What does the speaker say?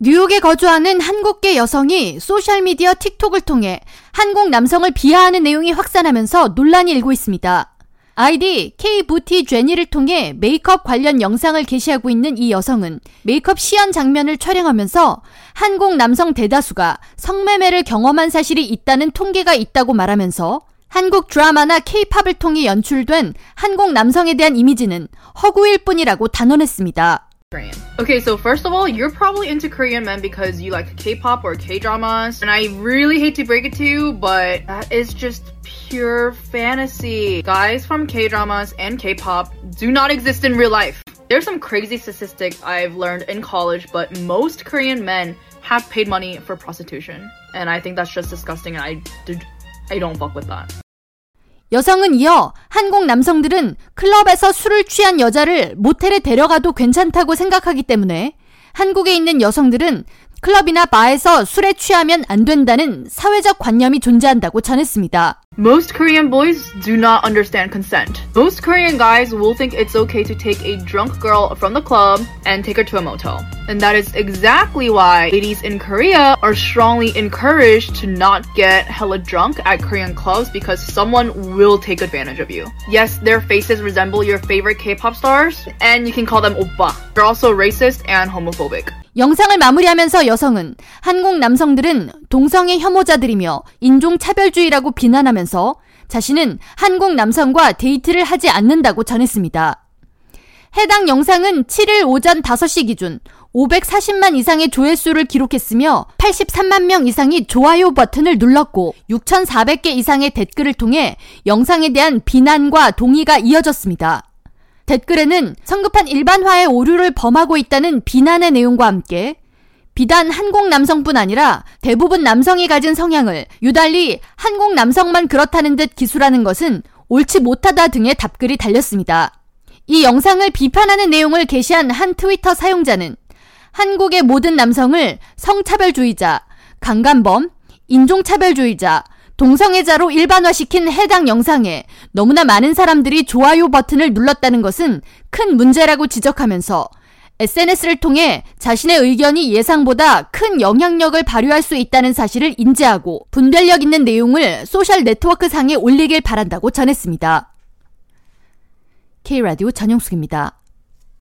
뉴욕에 거주하는 한국계 여성이 소셜미디어 틱톡을 통해 한국 남성을 비하하는 내용이 확산하면서 논란이 일고 있습니다. 아이디 K부티 제니를 통해 메이크업 관련 영상을 게시하고 있는 이 여성은 메이크업 시연 장면을 촬영하면서 한국 남성 대다수가 성매매를 경험한 사실이 있다는 통계가 있다고 말하면서 한국 드라마나 K-팝을 통해 연출된 한국 남성에 대한 이미지는 허구일 뿐이라고 단언했습니다. Korean. Okay, so first of all, you're probably into Korean men because you like K-pop or K-dramas, and I really hate to break it to you, but that is just pure fantasy. Guys from K-dramas and K-pop do not exist in real life. There's some crazy statistics I've learned in college, but most Korean men have paid money for prostitution, and I think that's just disgusting, and I, I don't fuck with that. 여성은 이어 한국 남성들은 클럽에서 술을 취한 여자를 모텔에 데려가도 괜찮다고 생각하기 때문에 한국에 있는 여성들은 클럽이나 바에서 술에 취하면 안 된다는 사회적 관념이 존재한다고 전했습니다. Most Korean boys do not understand consent. Most Korean guys will think it's okay to take a drunk girl from the club and take her to a motel. And that is exactly why ladies in Korea are strongly encouraged to not get hella drunk at Korean clubs because someone will take advantage of you. Yes, their faces resemble your favorite K-pop stars, and you can call them oppa. They're also racist and homophobic. 영상을 마무리하면서 여성은 한국 남성들은 동성애 혐오자들이며 인종차별주의라고 비난하면서 자신은 한국 남성과 데이트를 하지 않는다고 전했습니다. 해당 영상은 7일 오전 5시 기준 540만 이상의 조회수를 기록했으며 83만 명 이상이 좋아요 버튼을 눌렀고 6,400개 이상의 댓글을 통해 영상에 대한 비난과 동의가 이어졌습니다. 댓글에는 성급한 일반화의 오류를 범하고 있다는 비난의 내용과 함께 비단 한국 남성뿐 아니라 대부분 남성이 가진 성향을 유달리 한국 남성만 그렇다는 듯 기술하는 것은 옳지 못하다 등의 답글이 달렸습니다. 이 영상을 비판하는 내용을 게시한 한 트위터 사용자는 한국의 모든 남성을 성차별주의자, 강간범, 인종차별주의자, 동성애자로 일반화시킨 해당 영상에 너무나 많은 사람들이 좋아요 버튼을 눌렀다는 것은 큰 문제라고 지적하면서 SNS를 통해 자신의 의견이 예상보다 큰 영향력을 발휘할 수 있다는 사실을 인지하고 분별력 있는 내용을 소셜 네트워크 상에 올리길 바란다고 전했습니다. K라디오 전영숙입니다.